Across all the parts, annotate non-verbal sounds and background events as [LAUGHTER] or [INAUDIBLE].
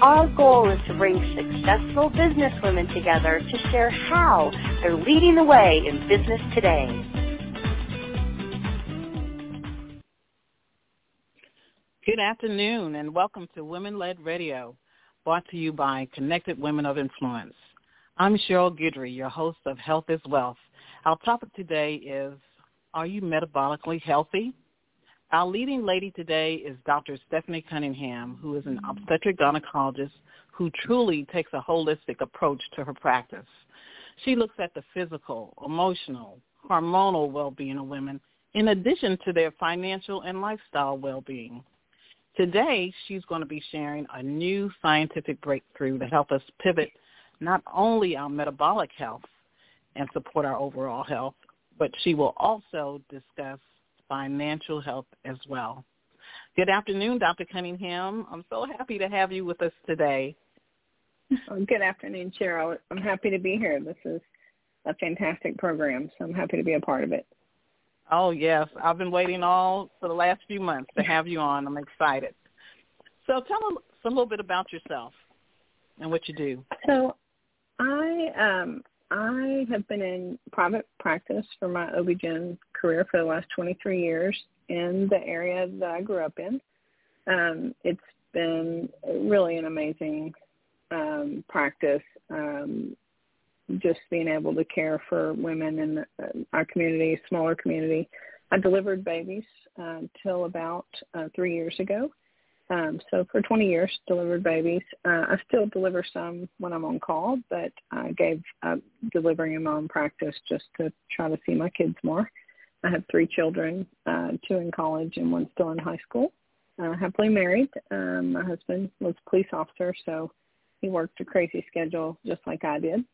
Our goal is to bring successful businesswomen together to share how they're leading the way in business today. Good afternoon and welcome to Women Led Radio, brought to you by Connected Women of Influence. I'm Cheryl Guidry, your host of Health is Wealth. Our topic today is, are you metabolically healthy? Our leading lady today is Dr. Stephanie Cunningham, who is an obstetric gynecologist who truly takes a holistic approach to her practice. She looks at the physical, emotional, hormonal well-being of women in addition to their financial and lifestyle well-being. Today, she's going to be sharing a new scientific breakthrough to help us pivot not only our metabolic health and support our overall health, but she will also discuss financial health as well. Good afternoon, Dr. Cunningham. I'm so happy to have you with us today. Well, good afternoon, Cheryl. I'm happy to be here. This is a fantastic program, so I'm happy to be a part of it. Oh, yes. I've been waiting all for the last few months to have you on. I'm excited. So tell us a little bit about yourself and what you do. So I um, I have been in private practice for my OB-GYN career for the last 23 years in the area that I grew up in. Um, it's been really an amazing um, practice, um, just being able to care for women in uh, our community, smaller community. I delivered babies uh, until about uh, three years ago. Um, so for 20 years, delivered babies. Uh, I still deliver some when I'm on call, but I gave up delivering in my own practice just to try to see my kids more. I have three children, uh, two in college and one still in high school. Uh, happily married. Um, my husband was a police officer, so he worked a crazy schedule just like I did.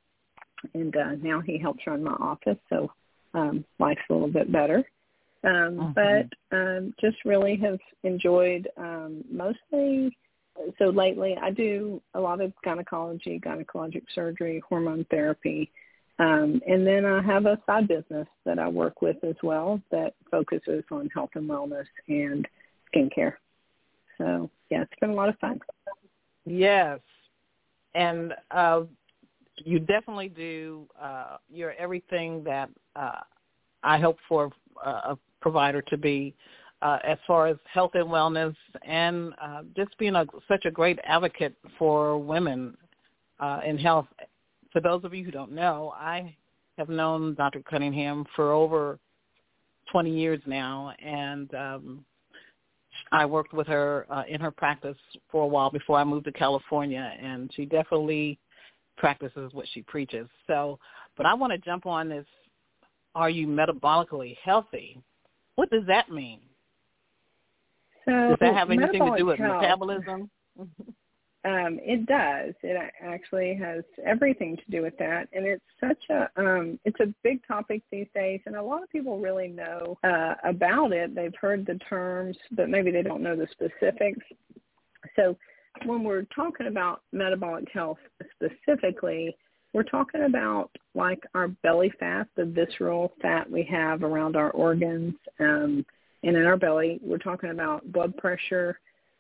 And uh, now he helps run my office, so um, life's a little bit better. Um, mm-hmm. But um, just really have enjoyed um, mostly. So lately, I do a lot of gynecology, gynecologic surgery, hormone therapy, um, and then I have a side business that I work with as well that focuses on health and wellness and skincare. So yeah, it's been a lot of fun. Yes, and uh, you definitely do. Uh, you're everything that uh, I hope for uh, provider to be uh, as far as health and wellness and uh, just being a, such a great advocate for women uh, in health. For those of you who don't know, I have known Dr. Cunningham for over 20 years now, and um, I worked with her uh, in her practice for a while before I moved to California, and she definitely practices what she preaches. So, but I want to jump on this: Are you metabolically healthy? What does that mean? So does that have anything to do with health, metabolism? [LAUGHS] um, it does. It actually has everything to do with that, and it's such a um, it's a big topic these days, and a lot of people really know uh, about it. They've heard the terms, but maybe they don't know the specifics. So when we're talking about metabolic health specifically, we're talking about like our belly fat, the visceral fat we have around our organs um, and in our belly. We're talking about blood pressure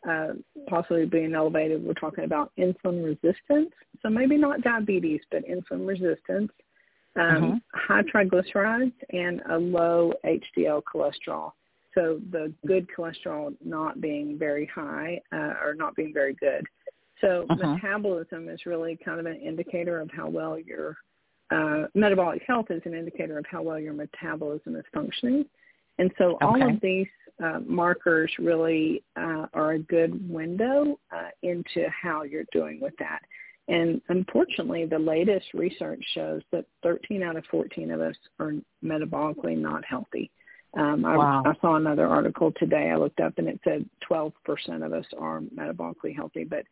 uh, possibly being elevated. We're talking about insulin resistance. So maybe not diabetes, but insulin resistance, um, mm-hmm. high triglycerides, and a low HDL cholesterol. So the good cholesterol not being very high uh, or not being very good. So uh-huh. metabolism is really kind of an indicator of how well your uh, metabolic health is an indicator of how well your metabolism is functioning. And so okay. all of these uh, markers really uh, are a good window uh, into how you're doing with that. And unfortunately, the latest research shows that 13 out of 14 of us are metabolically not healthy. Um, I, wow. I saw another article today I looked up and it said 12% of us are metabolically healthy, but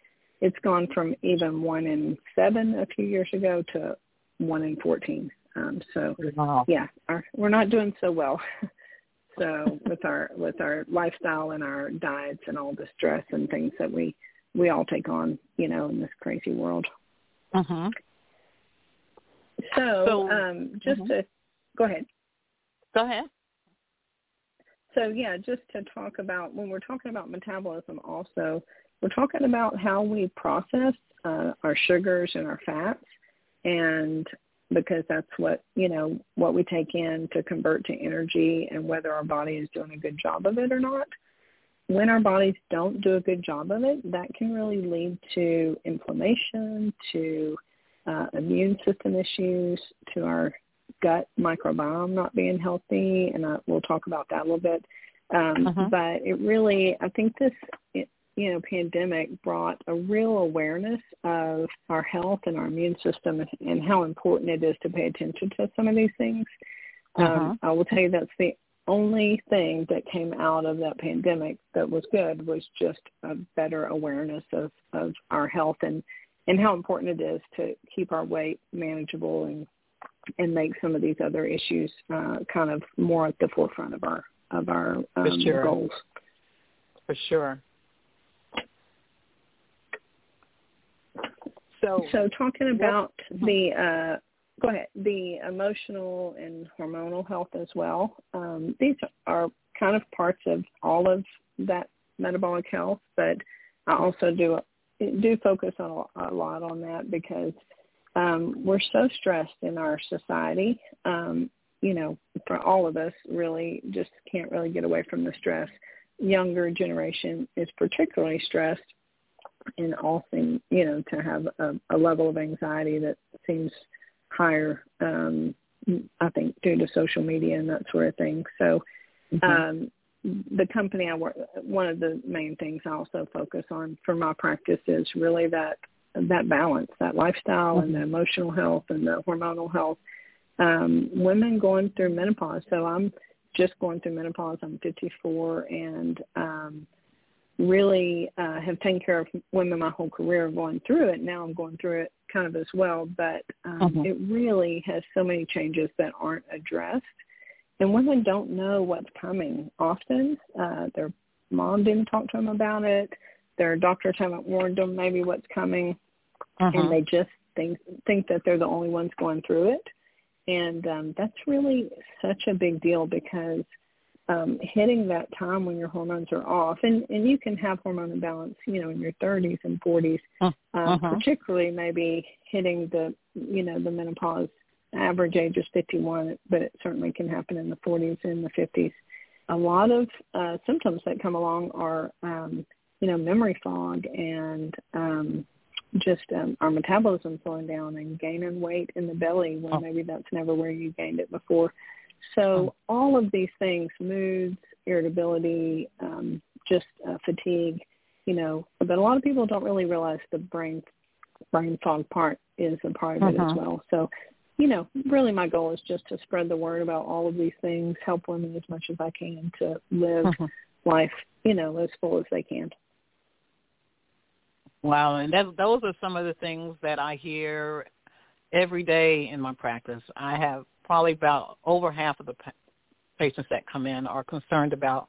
it's gone from even one in seven a few years ago to one in 14. Um, so wow. yeah, our, we're not doing so well. [LAUGHS] so with our with our lifestyle and our diets and all the stress and things that we we all take on, you know, in this crazy world. Uh-huh. So, so um, just uh-huh. to go ahead. Go ahead. So yeah, just to talk about when we're talking about metabolism, also we're talking about how we process uh, our sugars and our fats, and because that's what you know what we take in to convert to energy, and whether our body is doing a good job of it or not. When our bodies don't do a good job of it, that can really lead to inflammation, to uh, immune system issues, to our gut microbiome not being healthy, and I, we'll talk about that a little bit. Um, uh-huh. But it really, I think this, it, you know, pandemic brought a real awareness of our health and our immune system and how important it is to pay attention to some of these things. Um, uh-huh. Um, I will tell you that's the only thing that came out of that pandemic that was good was just a better awareness of, of our health and, and how important it is to keep our weight manageable and and make some of these other issues uh, kind of more at the forefront of our of our um, sure. goals. For sure. So, so talking about the uh, go ahead the emotional and hormonal health as well. Um, these are kind of parts of all of that metabolic health, but I also do do focus on a lot on that because um, we're so stressed in our society. Um, you know, for all of us, really just can't really get away from the stress. Younger generation is particularly stressed, and all seem, you know, to have a, a level of anxiety that seems higher. Um, I think due to social media and that sort of thing. So, mm-hmm. um, the company I work, one of the main things I also focus on for my practice is really that that balance, that lifestyle mm-hmm. and the mm-hmm. emotional health and the hormonal health. Um, women going through menopause. So I'm just going through menopause. I'm 54 and um, really uh, have taken care of women my whole career going through it. Now I'm going through it kind of as well, but um, mm-hmm. it really has so many changes that aren't addressed. And women don't know what's coming often. Uh, their mom didn't talk to them about it their doctors haven't warned them maybe what's coming, uh-huh. and they just think think that they're the only ones going through it, and um, that's really such a big deal because um, hitting that time when your hormones are off, and and you can have hormone imbalance, you know, in your 30s and 40s, uh, uh-huh. um, particularly maybe hitting the you know the menopause average age is 51, but it certainly can happen in the 40s and the 50s. A lot of uh, symptoms that come along are um, you know, memory fog and um, just um, our metabolism slowing down and gaining weight in the belly when oh. maybe that's never where you gained it before. So oh. all of these things, moods, irritability, um, just uh, fatigue, you know, but a lot of people don't really realize the brain brain fog part is a part of uh-huh. it as uh-huh. well. So, you know, really my goal is just to spread the word about all of these things, help women as much as I can to live uh-huh. life, you know, as full as they can. Wow, and that, those are some of the things that I hear every day in my practice. I have probably about over half of the patients that come in are concerned about,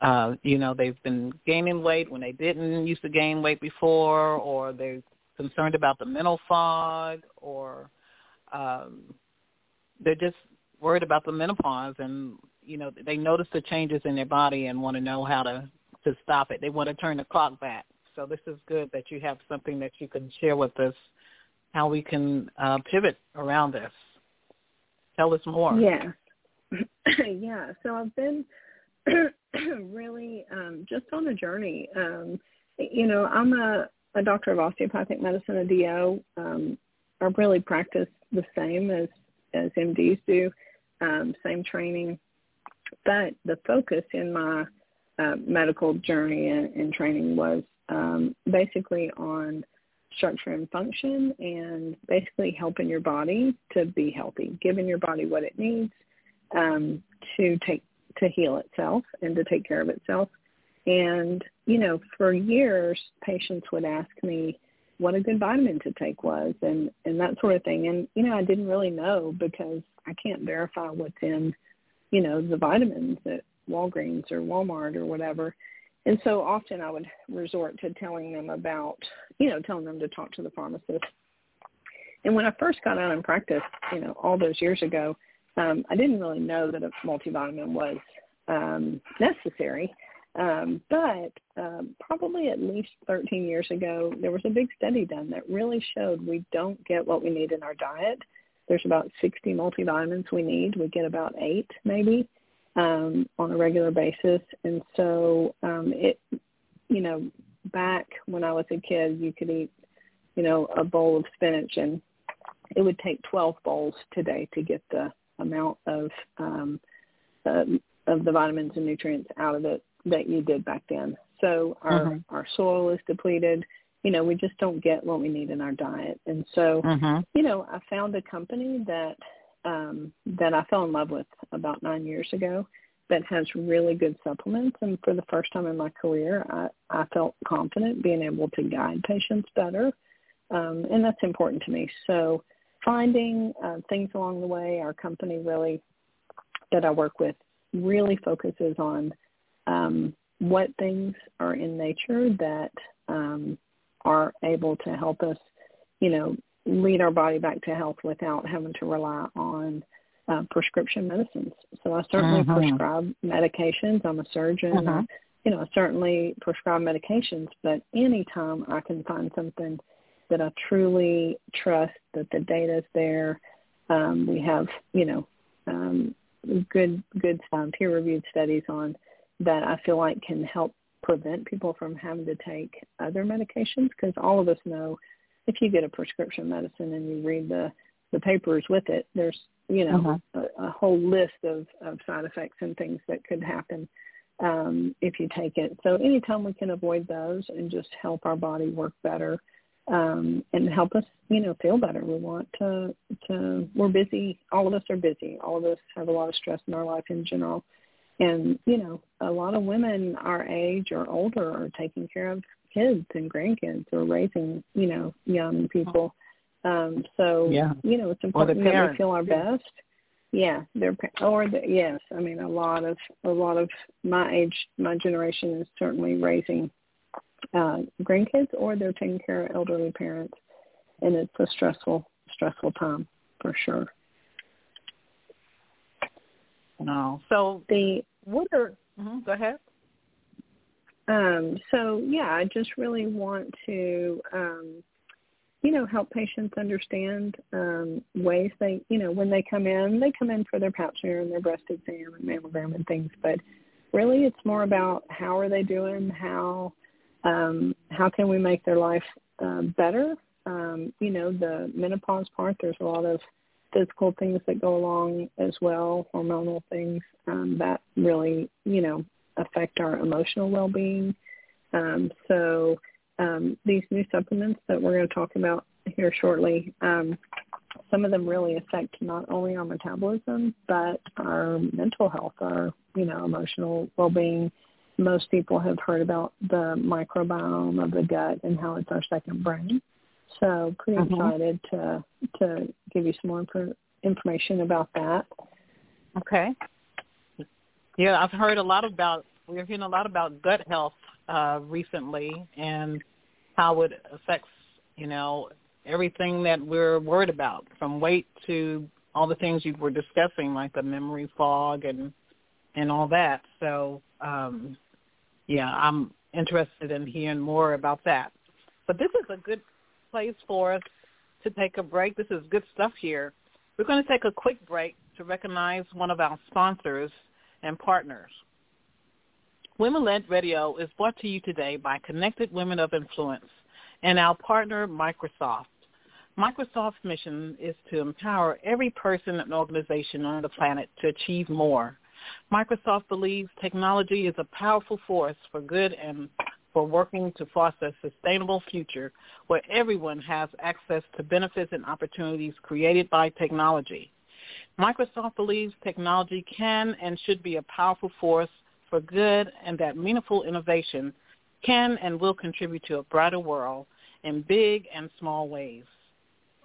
uh, you know, they've been gaining weight when they didn't used to gain weight before, or they're concerned about the mental fog, or um, they're just worried about the menopause, and you know, they notice the changes in their body and want to know how to to stop it. They want to turn the clock back. So this is good that you have something that you can share with us, how we can uh, pivot around this. Tell us more. Yeah. [CLEARS THROAT] yeah. So I've been [CLEARS THROAT] really um, just on a journey. Um, you know, I'm a, a doctor of osteopathic medicine, a DO. Um, I really practice the same as, as MDs do, um, same training. But the focus in my uh, medical journey and, and training was um, basically on structure and function and basically helping your body to be healthy, giving your body what it needs um, to take to heal itself and to take care of itself. And, you know, for years, patients would ask me what a good vitamin to take was and, and that sort of thing. And, you know, I didn't really know because I can't verify what's in, you know, the vitamins at Walgreens or Walmart or whatever. And so often I would resort to telling them about, you know, telling them to talk to the pharmacist. And when I first got out in practice, you know, all those years ago, um, I didn't really know that a multivitamin was um, necessary. Um, but um, probably at least 13 years ago, there was a big study done that really showed we don't get what we need in our diet. There's about 60 multivitamins we need. We get about eight maybe um, on a regular basis. And so um, it, you know, back when I was a kid, you could eat, you know, a bowl of spinach and it would take 12 bowls today to get the amount of um, uh, of the vitamins and nutrients out of it that you did back then. So our mm-hmm. our soil is depleted. You know, we just don't get what we need in our diet. And so, mm-hmm. you know, I found a company that um that I fell in love with about 9 years ago that has really good supplements and for the first time in my career, I I felt confident being able to guide patients better. Um and that's important to me. So, finding uh, things along the way, our company really that I work with really focuses on um, what things are in nature that um, are able to help us, you know, lead our body back to health without having to rely on uh, prescription medicines. So I certainly mm-hmm. prescribe medications. I'm a surgeon. Mm-hmm. I, you know, I certainly prescribe medications, but anytime I can find something that I truly trust that the data is there, um, we have, you know, um, good, good um, peer-reviewed studies on that I feel like can help prevent people from having to take other medications because all of us know if you get a prescription medicine and you read the the papers with it, there's you know uh-huh. a, a whole list of, of side effects and things that could happen um, if you take it. So anytime we can avoid those and just help our body work better um, and help us, you know, feel better. We want to to we're busy. All of us are busy. All of us have a lot of stress in our life in general. And, you know, a lot of women our age or older are taking care of kids and grandkids or raising, you know, young people. Um, so, yeah. you know, it's important that we feel our best. Yeah, they're or the, yes, I mean a lot of a lot of my age, my generation is certainly raising uh, grandkids or they're taking care of elderly parents, and it's a stressful stressful time for sure. No. So the what are mm-hmm, go ahead. Um, so yeah, I just really want to um, you know help patients understand um, ways they you know when they come in they come in for their pap smear and their breast exam and mammogram and things, but really it's more about how are they doing, how um, how can we make their life uh, better. Um, you know the menopause part. There's a lot of physical things that go along as well, hormonal things um, that really, you know, affect our emotional well-being. Um, so um, these new supplements that we're going to talk about here shortly, um, some of them really affect not only our metabolism but our mental health, our you know emotional well-being. Most people have heard about the microbiome of the gut and how it's our second brain. So pretty mm-hmm. excited to to give you some more inf- information about that. Okay. Yeah, I've heard a lot about we're hearing a lot about gut health uh, recently and how it affects you know everything that we're worried about from weight to all the things you were discussing like the memory fog and and all that. So um, yeah, I'm interested in hearing more about that. But this is a good place for us to take a break. This is good stuff here. We're going to take a quick break to recognize one of our sponsors and partners. Women Led Radio is brought to you today by Connected Women of Influence and our partner, Microsoft. Microsoft's mission is to empower every person and organization on the planet to achieve more. Microsoft believes technology is a powerful force for good and for working to foster a sustainable future where everyone has access to benefits and opportunities created by technology. Microsoft believes technology can and should be a powerful force for good and that meaningful innovation can and will contribute to a brighter world in big and small ways.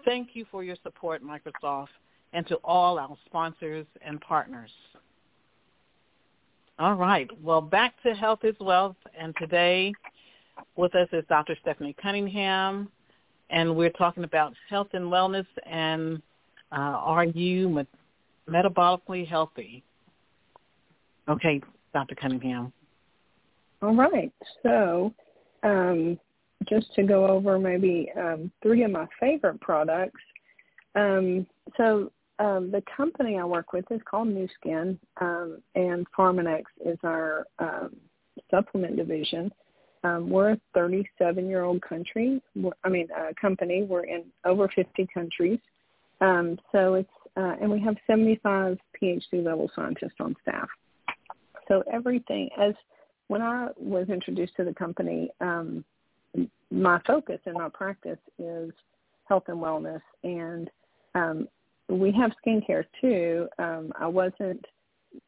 Thank you for your support, Microsoft, and to all our sponsors and partners. All right. Well, back to Health is Wealth, and today with us is Dr. Stephanie Cunningham, and we're talking about health and wellness and uh, are you metabolically healthy? Okay, Dr. Cunningham. All right. So um, just to go over maybe um, three of my favorite products. Um, so um, the company I work with is called Nu Skin, um, and Pharmanex is our um, supplement division. Um, we're a 37-year-old country. I mean, uh, company. We're in over 50 countries. Um, so it's uh, and we have 75 PhD level scientists on staff. So everything as when I was introduced to the company, um, my focus in my practice is health and wellness, and um, we have skincare too. Um, I wasn't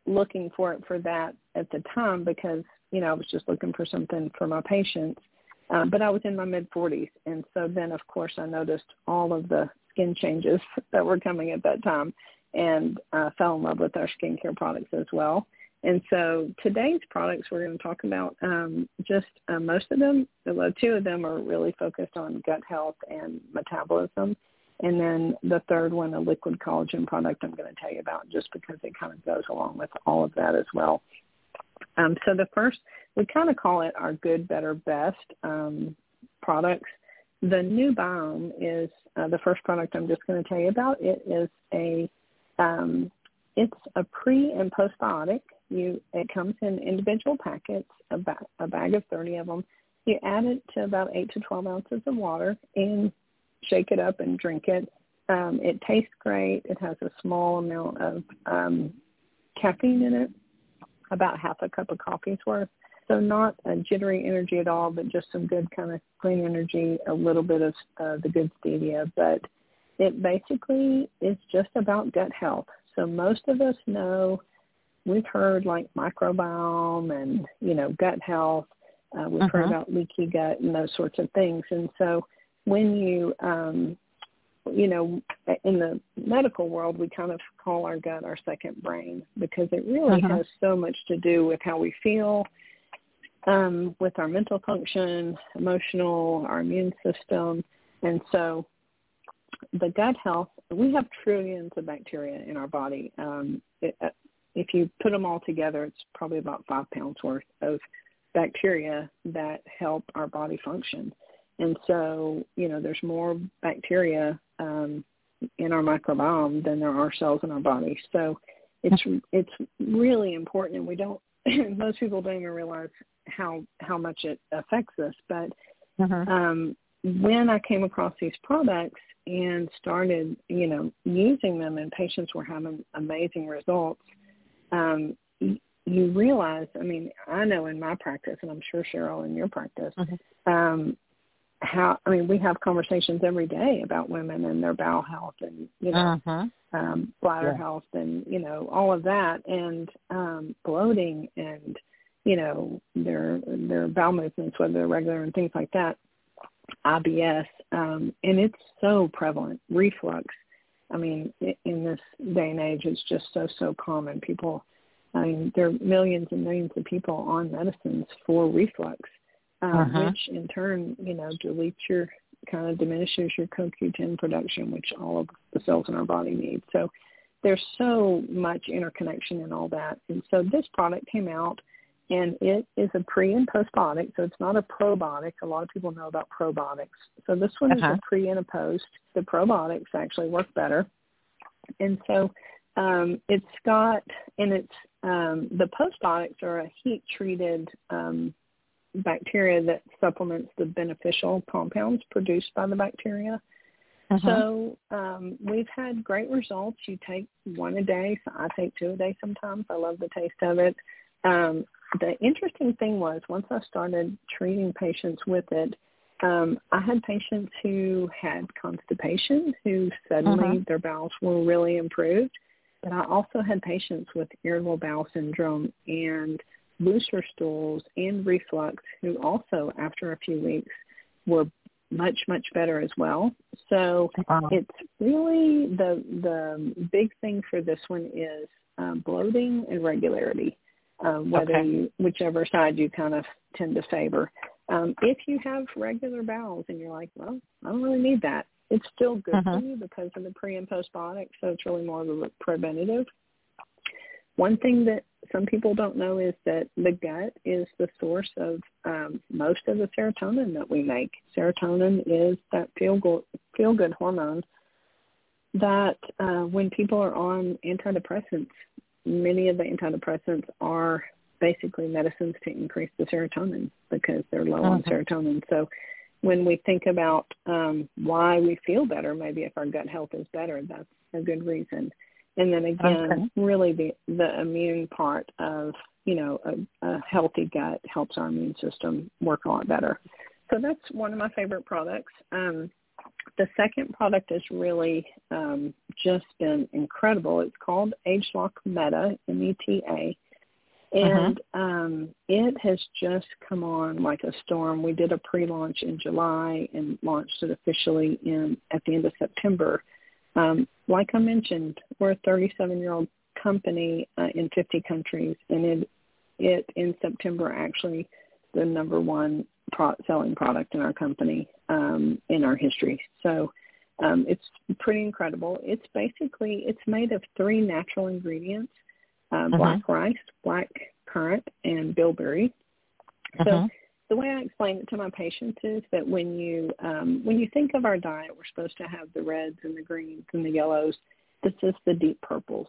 looking for it for that at the time because you know I was just looking for something for my patients. Um, but I was in my mid 40s, and so then of course I noticed all of the skin changes that were coming at that time, and uh, fell in love with our skincare products as well. And so today's products we're going to talk about, um, just uh, most of them, well, two of them are really focused on gut health and metabolism. And then the third one, a liquid collagen product I'm going to tell you about just because it kind of goes along with all of that as well. Um, so the first, we kind of call it our good, better, best um, products. The Nu Biome is uh, the first product I'm just going to tell you about. It is a, um, it's a pre and postbiotic you it comes in individual packets, a, ba- a bag of 30 of them. You add it to about 8 to 12 ounces of water and shake it up and drink it. Um, it tastes great. It has a small amount of um, caffeine in it, about half a cup of coffee's worth. So not a jittery energy at all, but just some good kind of clean energy, a little bit of uh, the good stevia. But it basically is just about gut health. So most of us know we've heard like microbiome and you know gut health. Uh, we've uh-huh. heard mm-hmm. about leaky gut and those sorts of things. And so when you um, you know, in the medical world, we kind of call our gut our second brain because it really uh-huh. has so much to do with how we feel, um, with our mental function, emotional, our immune system. And so the gut health, we have trillions of bacteria in our body. Um, it, if you put them all together, it's probably about five pounds worth of bacteria that help our body function. And so, you know, there's more bacteria um, in our microbiome than there are cells in our body. So it's it's really important, and we don't. [LAUGHS] most people don't even realize how how much it affects us. But uh-huh. um, when I came across these products and started, you know, using them, and patients were having amazing results, um, you realize, I mean, I know in my practice, and I'm sure Cheryl in your practice, mm-hmm. um, how I mean, we have conversations every day about women and their bowel health and you know uh-huh. um, bladder yeah. health and you know all of that and um, bloating and you know their their bowel movements, whether they're regular and things like that, IBS, um, and it's so prevalent. Reflux, I mean, in this day and age, it's just so, so common. People, I mean, there are millions and millions of people on medicines for reflux, um, uh-huh. which in turn, you know, deletes your, kind of diminishes your CoQ10 production, which all of the cells in our body need. So there's so much interconnection in all that. And so this product came out and it is a pre and postbiotic, so it's not a probiotic. A lot of people know about probiotics. So this one uh-huh. is a pre and a post. The probiotics actually work better, and so um, it's got and it's um, the postbiotics are a heat treated um, bacteria that supplements the beneficial compounds produced by the bacteria. Uh-huh. So um, we've had great results. You take one a day. So I take two a day sometimes. I love the taste of it. Um, the interesting thing was once I started treating patients with it, um, I had patients who had constipation who suddenly uh-huh. their bowels were really improved. But I also had patients with irritable bowel syndrome and booster stools and reflux who also after a few weeks were much much better as well. So wow. it's really the the big thing for this one is um, bloating and regularity, um, whether okay. you whichever side you kind of tend to favor. Um, if you have regular bowels and you're like, well, I don't really need that, it's still good uh-huh. for you because of the pre and postbiotics. So it's really more of a preventative. One thing that some people don't know is that the gut is the source of um, most of the serotonin that we make. Serotonin is that feel good, feel good hormone that uh, when people are on antidepressants, many of the antidepressants are basically medicines to increase the serotonin because they're low on uh-huh. serotonin. So when we think about um, why we feel better, maybe if our gut health is better, that's a good reason. And then again, okay. really the the immune part of you know a, a healthy gut helps our immune system work a lot better. So that's one of my favorite products. Um, the second product has really um, just been incredible. It's called ageLOC Meta, M-E-T-A, and uh-huh. um, it has just come on like a storm. We did a pre-launch in July and launched it officially in at the end of September. Um, like I mentioned, we're a 37-year-old company uh, in 50 countries, and it, it in September actually the number one pro- selling product in our company um, in our history. So um, it's pretty incredible. It's basically it's made of three natural ingredients: uh, uh-huh. black rice, black currant, and bilberry. Uh-huh. The way I explain it to my patients is that when you um, when you think of our diet, we're supposed to have the reds and the greens and the yellows. This is the deep purples.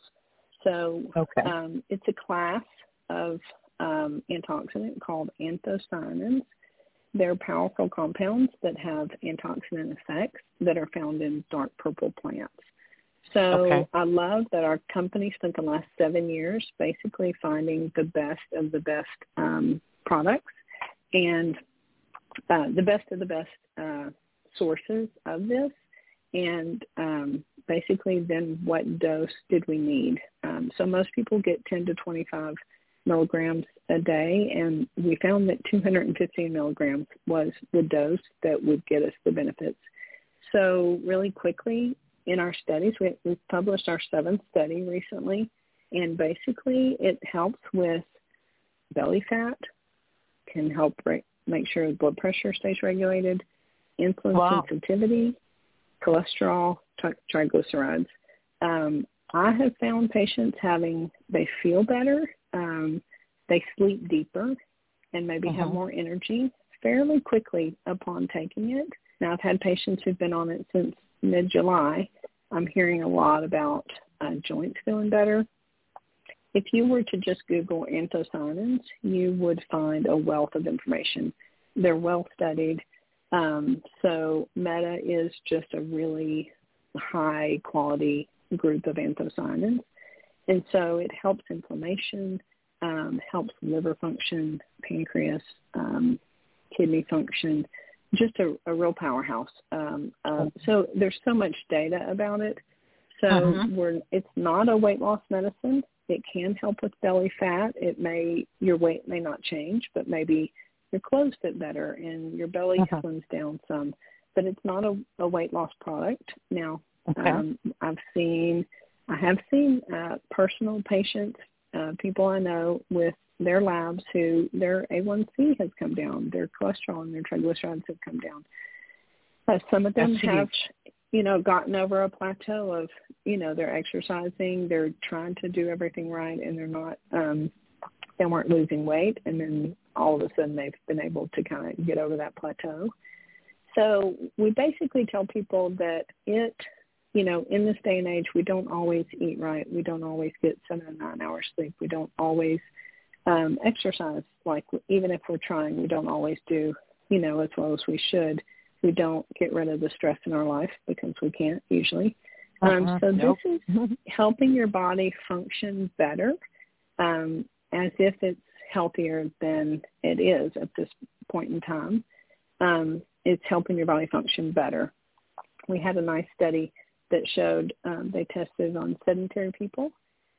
So okay. um, it's a class of um, antioxidant called anthocyanins. They're powerful compounds that have antioxidant effects that are found in dark purple plants. So okay. I love that our company spent the last seven years basically finding the best of the best um, products and uh, the best of the best uh, sources of this, and um, basically then what dose did we need. Um, so most people get 10 to 25 milligrams a day, and we found that 215 milligrams was the dose that would get us the benefits. So really quickly in our studies, we, we published our seventh study recently, and basically it helps with belly fat, can help re- make sure blood pressure stays regulated, insulin wow. sensitivity, cholesterol, tri- triglycerides. Um, I have found patients having, they feel better, um, they sleep deeper, and maybe uh-huh. have more energy fairly quickly upon taking it. Now, I've had patients who've been on it since mid-July. I'm hearing a lot about uh, joints feeling better, if you were to just Google anthocyanins, you would find a wealth of information. They're well studied. Um, so Meta is just a really high quality group of anthocyanins. And so it helps inflammation, um, helps liver function, pancreas, um, kidney function, just a, a real powerhouse. Um, uh, so there's so much data about it. So uh-huh. we're, it's not a weight loss medicine. It can help with belly fat. It may your weight may not change, but maybe your clothes fit better and your belly uh-huh. slims down some. But it's not a, a weight loss product. Now, okay. um, I've seen I have seen uh, personal patients, uh, people I know with their labs who their A1C has come down, their cholesterol and their triglycerides have come down. Uh, some of them That's have huge you know, gotten over a plateau of, you know, they're exercising, they're trying to do everything right and they're not um they weren't losing weight and then all of a sudden they've been able to kind of get over that plateau. So we basically tell people that it, you know, in this day and age, we don't always eat right. We don't always get seven and nine hours sleep. We don't always um, exercise. Like even if we're trying, we don't always do, you know, as well as we should we don't get rid of the stress in our life because we can't usually. Um, uh-huh. So nope. this is [LAUGHS] helping your body function better, um, as if it's healthier than it is at this point in time. Um, it's helping your body function better. We had a nice study that showed um, they tested on sedentary people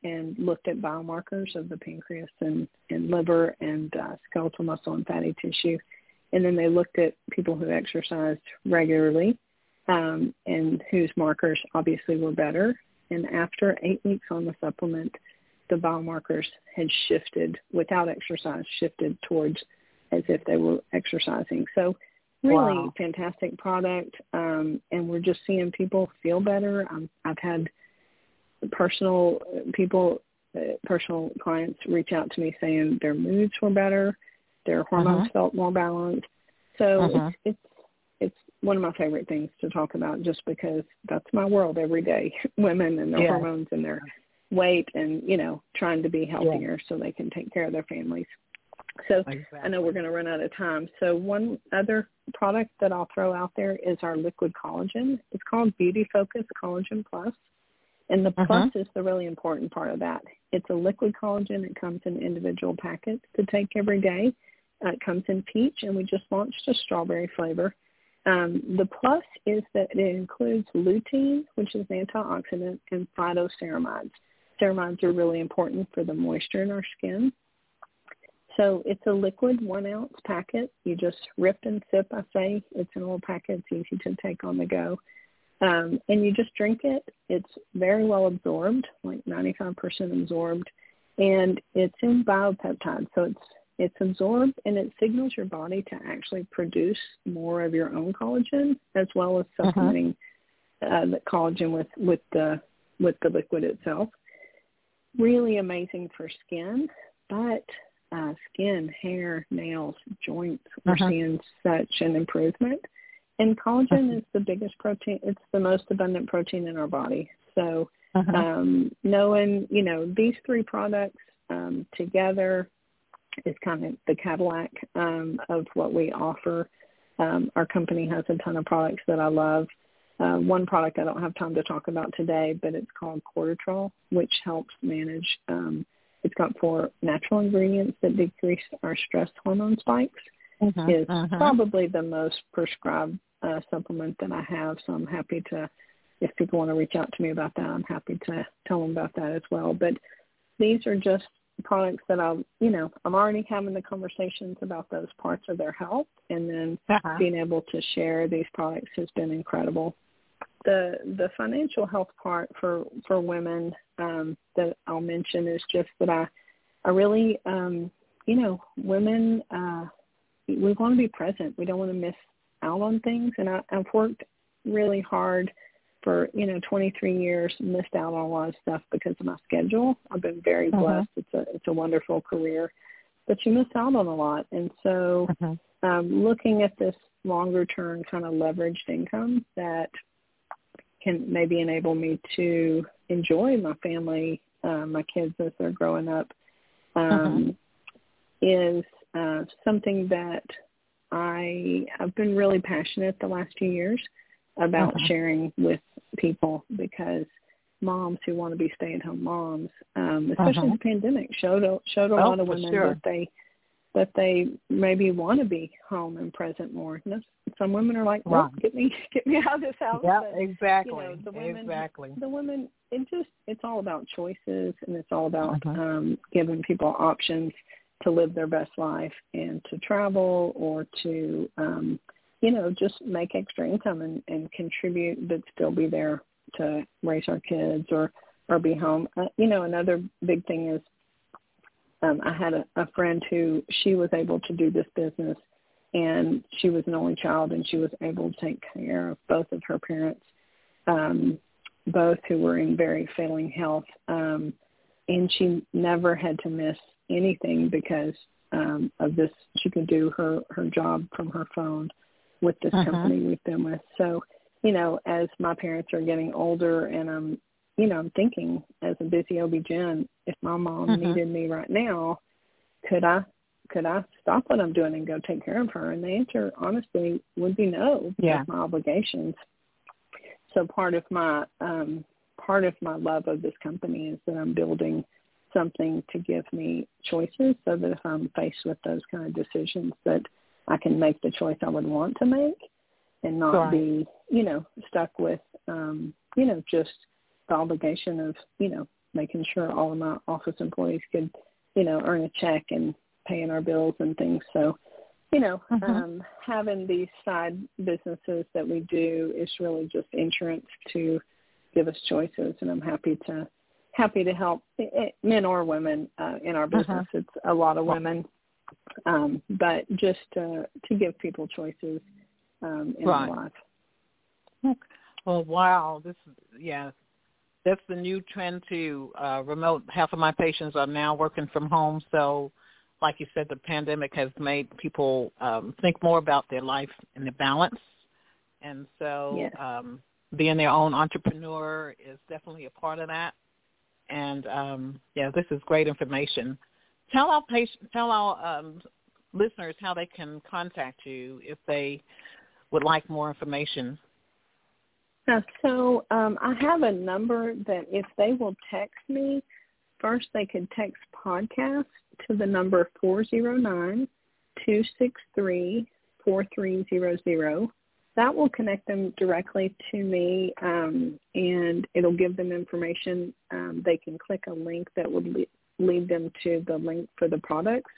and looked at biomarkers of the pancreas and, and liver and uh, skeletal muscle and fatty tissue. And then they looked at people who exercised regularly um, and whose markers obviously were better. And after eight weeks on the supplement, the biomarkers had shifted without exercise, shifted towards as if they were exercising. So really wow. fantastic product. Um, and we're just seeing people feel better. Um, I've had personal people, uh, personal clients reach out to me saying their moods were better, their hormones uh-huh. felt more balanced. So uh-huh. it's, it's it's one of my favorite things to talk about just because that's my world every day. [LAUGHS] Women and their yeah. hormones and their weight and, you know, trying to be healthier yeah. so they can take care of their families. So exactly. I know we're going to run out of time. So one other product that I'll throw out there is our liquid collagen. It's called Beauty Focus Collagen Plus. And the uh-huh. plus is the really important part of that. It's a liquid collagen. It comes in individual packets to take every day. It comes in peach, and we just launched a strawberry flavor. Um, the plus is that it includes lutein, which is an antioxidant, and phytoceramides. Ceramides are really important for the moisture in our skin. So it's a liquid one ounce packet. You just rip and sip, I say. It's in a little packet. It's easy to take on the go. Um, and you just drink it. It's very well absorbed, like 95% absorbed. And it's in biopeptides. So it's it's absorbed and it signals your body to actually produce more of your own collagen as well as Uh-huh. supplementing uh-huh. uh, the collagen with, with the with the liquid itself. Really amazing for skin, but uh, skin, hair, nails, joints, we're Uh-huh. seeing such an improvement. And collagen Uh-huh. is the biggest protein. It's the most abundant protein in our body. So Uh-huh. um, knowing, you know, these three products um, together is kind of the Cadillac um, of what we offer. Um, our company has a ton of products that I love. Uh, one product I don't have time to talk about today, but it's called Cortitrol, which helps manage. Um, it's got four natural ingredients that decrease our stress hormone spikes. Uh-huh. Is Uh-huh. probably the most prescribed uh, supplement that I have. So I'm happy to, if people want to reach out to me about that, I'm happy to tell them about that as well. But these are just products that I'll, you know, I'm already having the conversations about those parts of their health, and then Uh-huh. being able to share these products has been incredible. The the financial health part for for women um, that I'll mention is just that I I really um, you know women uh, we want to be present. We don't want to miss out on things, and I, I've worked really hard for you know 23 years missed out on a lot of stuff because of my schedule. I've been very Uh-huh. blessed. It's a it's a wonderful career. But you miss out on a lot. And so Uh-huh. um looking at this longer term kind of leveraged income that can maybe enable me to enjoy my family uh, my kids as they're growing up um is uh something that i i've been really passionate the last few years about Uh-huh. sharing with people because moms who want to be stay-at-home moms, um, especially Uh-huh. the pandemic, showed a, showed a Oh, lot of women sure. that they that they maybe want to be home and present more. And some women are like, "Well, Right. get me [LAUGHS] get me out of this house." Yeah, But, exactly. you know, the women, exactly. the women, it just it's all about choices and it's all about Uh-huh. um, giving people options to live their best life and to travel or to um, you know, just make extra income and, and contribute, but still be there to raise our kids or or be home. Uh, you know, another big thing is um, I had a, a friend who she was able to do this business, and she was an only child, and she was able to take care of both of her parents, um, both who were in very failing health, um, and she never had to miss anything because um, of this. She could do her her job from her phone with this Uh-huh. company we've been with. So, you know, as my parents are getting older and I'm, you know, I'm thinking as a busy OB-GYN, if my mom Uh-huh. needed me right now, could I could I stop what I'm doing and go take care of her? And the answer honestly would be no Yeah. my obligations. So part of my um part of my love of this company is that I'm building something to give me choices so that if I'm faced with those kind of decisions that I can make the choice I would want to make and not be, you know, stuck with, um, you know, just the obligation of, you know, making sure all of my office employees could, you know, earn a check and paying our bills and things. So, you know, mm-hmm. um, having these side businesses that we do is really just insurance to give us choices, and I'm happy to happy to help men or women uh, in our uh-huh. business. Uh-huh. It's a lot of women, um, but just uh, to give people choices um, in right. life. Okay. Well, wow, this is yeah, that's the new trend to uh, remote. Half of my patients are now working from home, so like you said, the pandemic has made people um, think more about their life and their balance, and so yes. um, being their own entrepreneur is definitely a part of that. And um, yeah, this is great information. Tell our patient, tell our um, listeners how they can contact you if they would like more information. So um, I have a number that if they will text me, first they can text podcast to the number four zero nine two six three four three zero zero that will connect them directly to me um, and it'll give them information. Um, they can click a link that would lead them to the link for the products.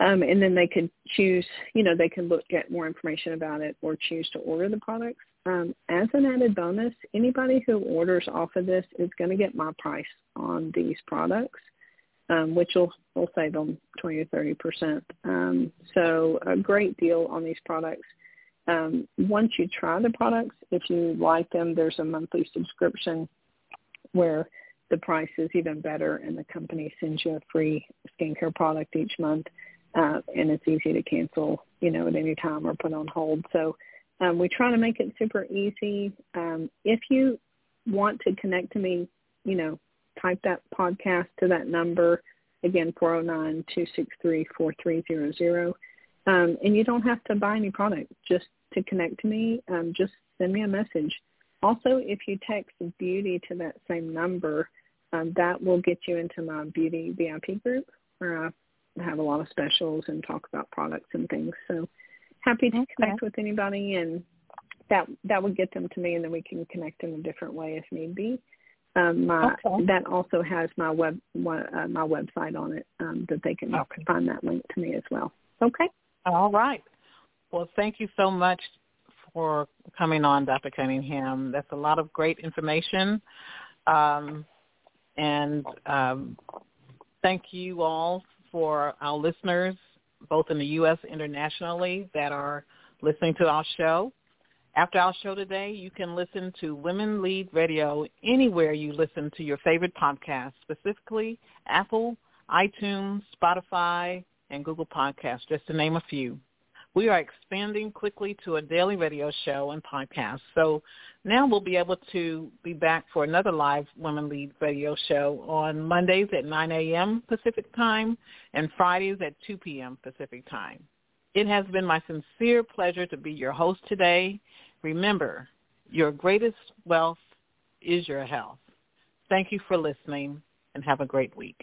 Um, and then they could choose, you know, they can look at more information about it or choose to order the products. Um, as an added bonus, anybody who orders off of this is going to get my price on these products, um, which will, will save them 20 or 30 percent. Um, so a great deal on these products um, once you try the products, if you like them, there's a monthly subscription where the price is even better and the company sends you a free skincare product each month uh, and it's easy to cancel, you know, at any time or put on hold. So um, we try to make it super easy. Um, if you want to connect to me, you know, type that podcast to that number, again, 409-263-4300. Um, and you don't have to buy any product. Just to connect to me, um, just send me a message. Also, if you text beauty to that same number, um, that will get you into my beauty VIP group where I have a lot of specials and talk about products and things. So happy to okay. connect with anybody and that that would get them to me and then we can connect in a different way if need be. Um, my okay. that also has my web uh, my website on it um, that they can okay. find that link to me as well. Okay. All right. Well, thank you so much for coming on, Dr. Cunningham. That's a lot of great information. Um, and um, thank you all for our listeners, both in the U.S. internationally, that are listening to our show. After our show today, you can listen to Women Lead Radio anywhere you listen to your favorite podcast, specifically Apple, iTunes, Spotify, and Google Podcasts, just to name a few. We are expanding quickly to a daily radio show and podcast. So now we'll be able to be back for another live Women Lead radio show on Mondays at 9 a.m. Pacific time and Fridays at 2 p.m. Pacific time. It has been my sincere pleasure to be your host today. Remember, your greatest wealth is your health. Thank you for listening and have a great week.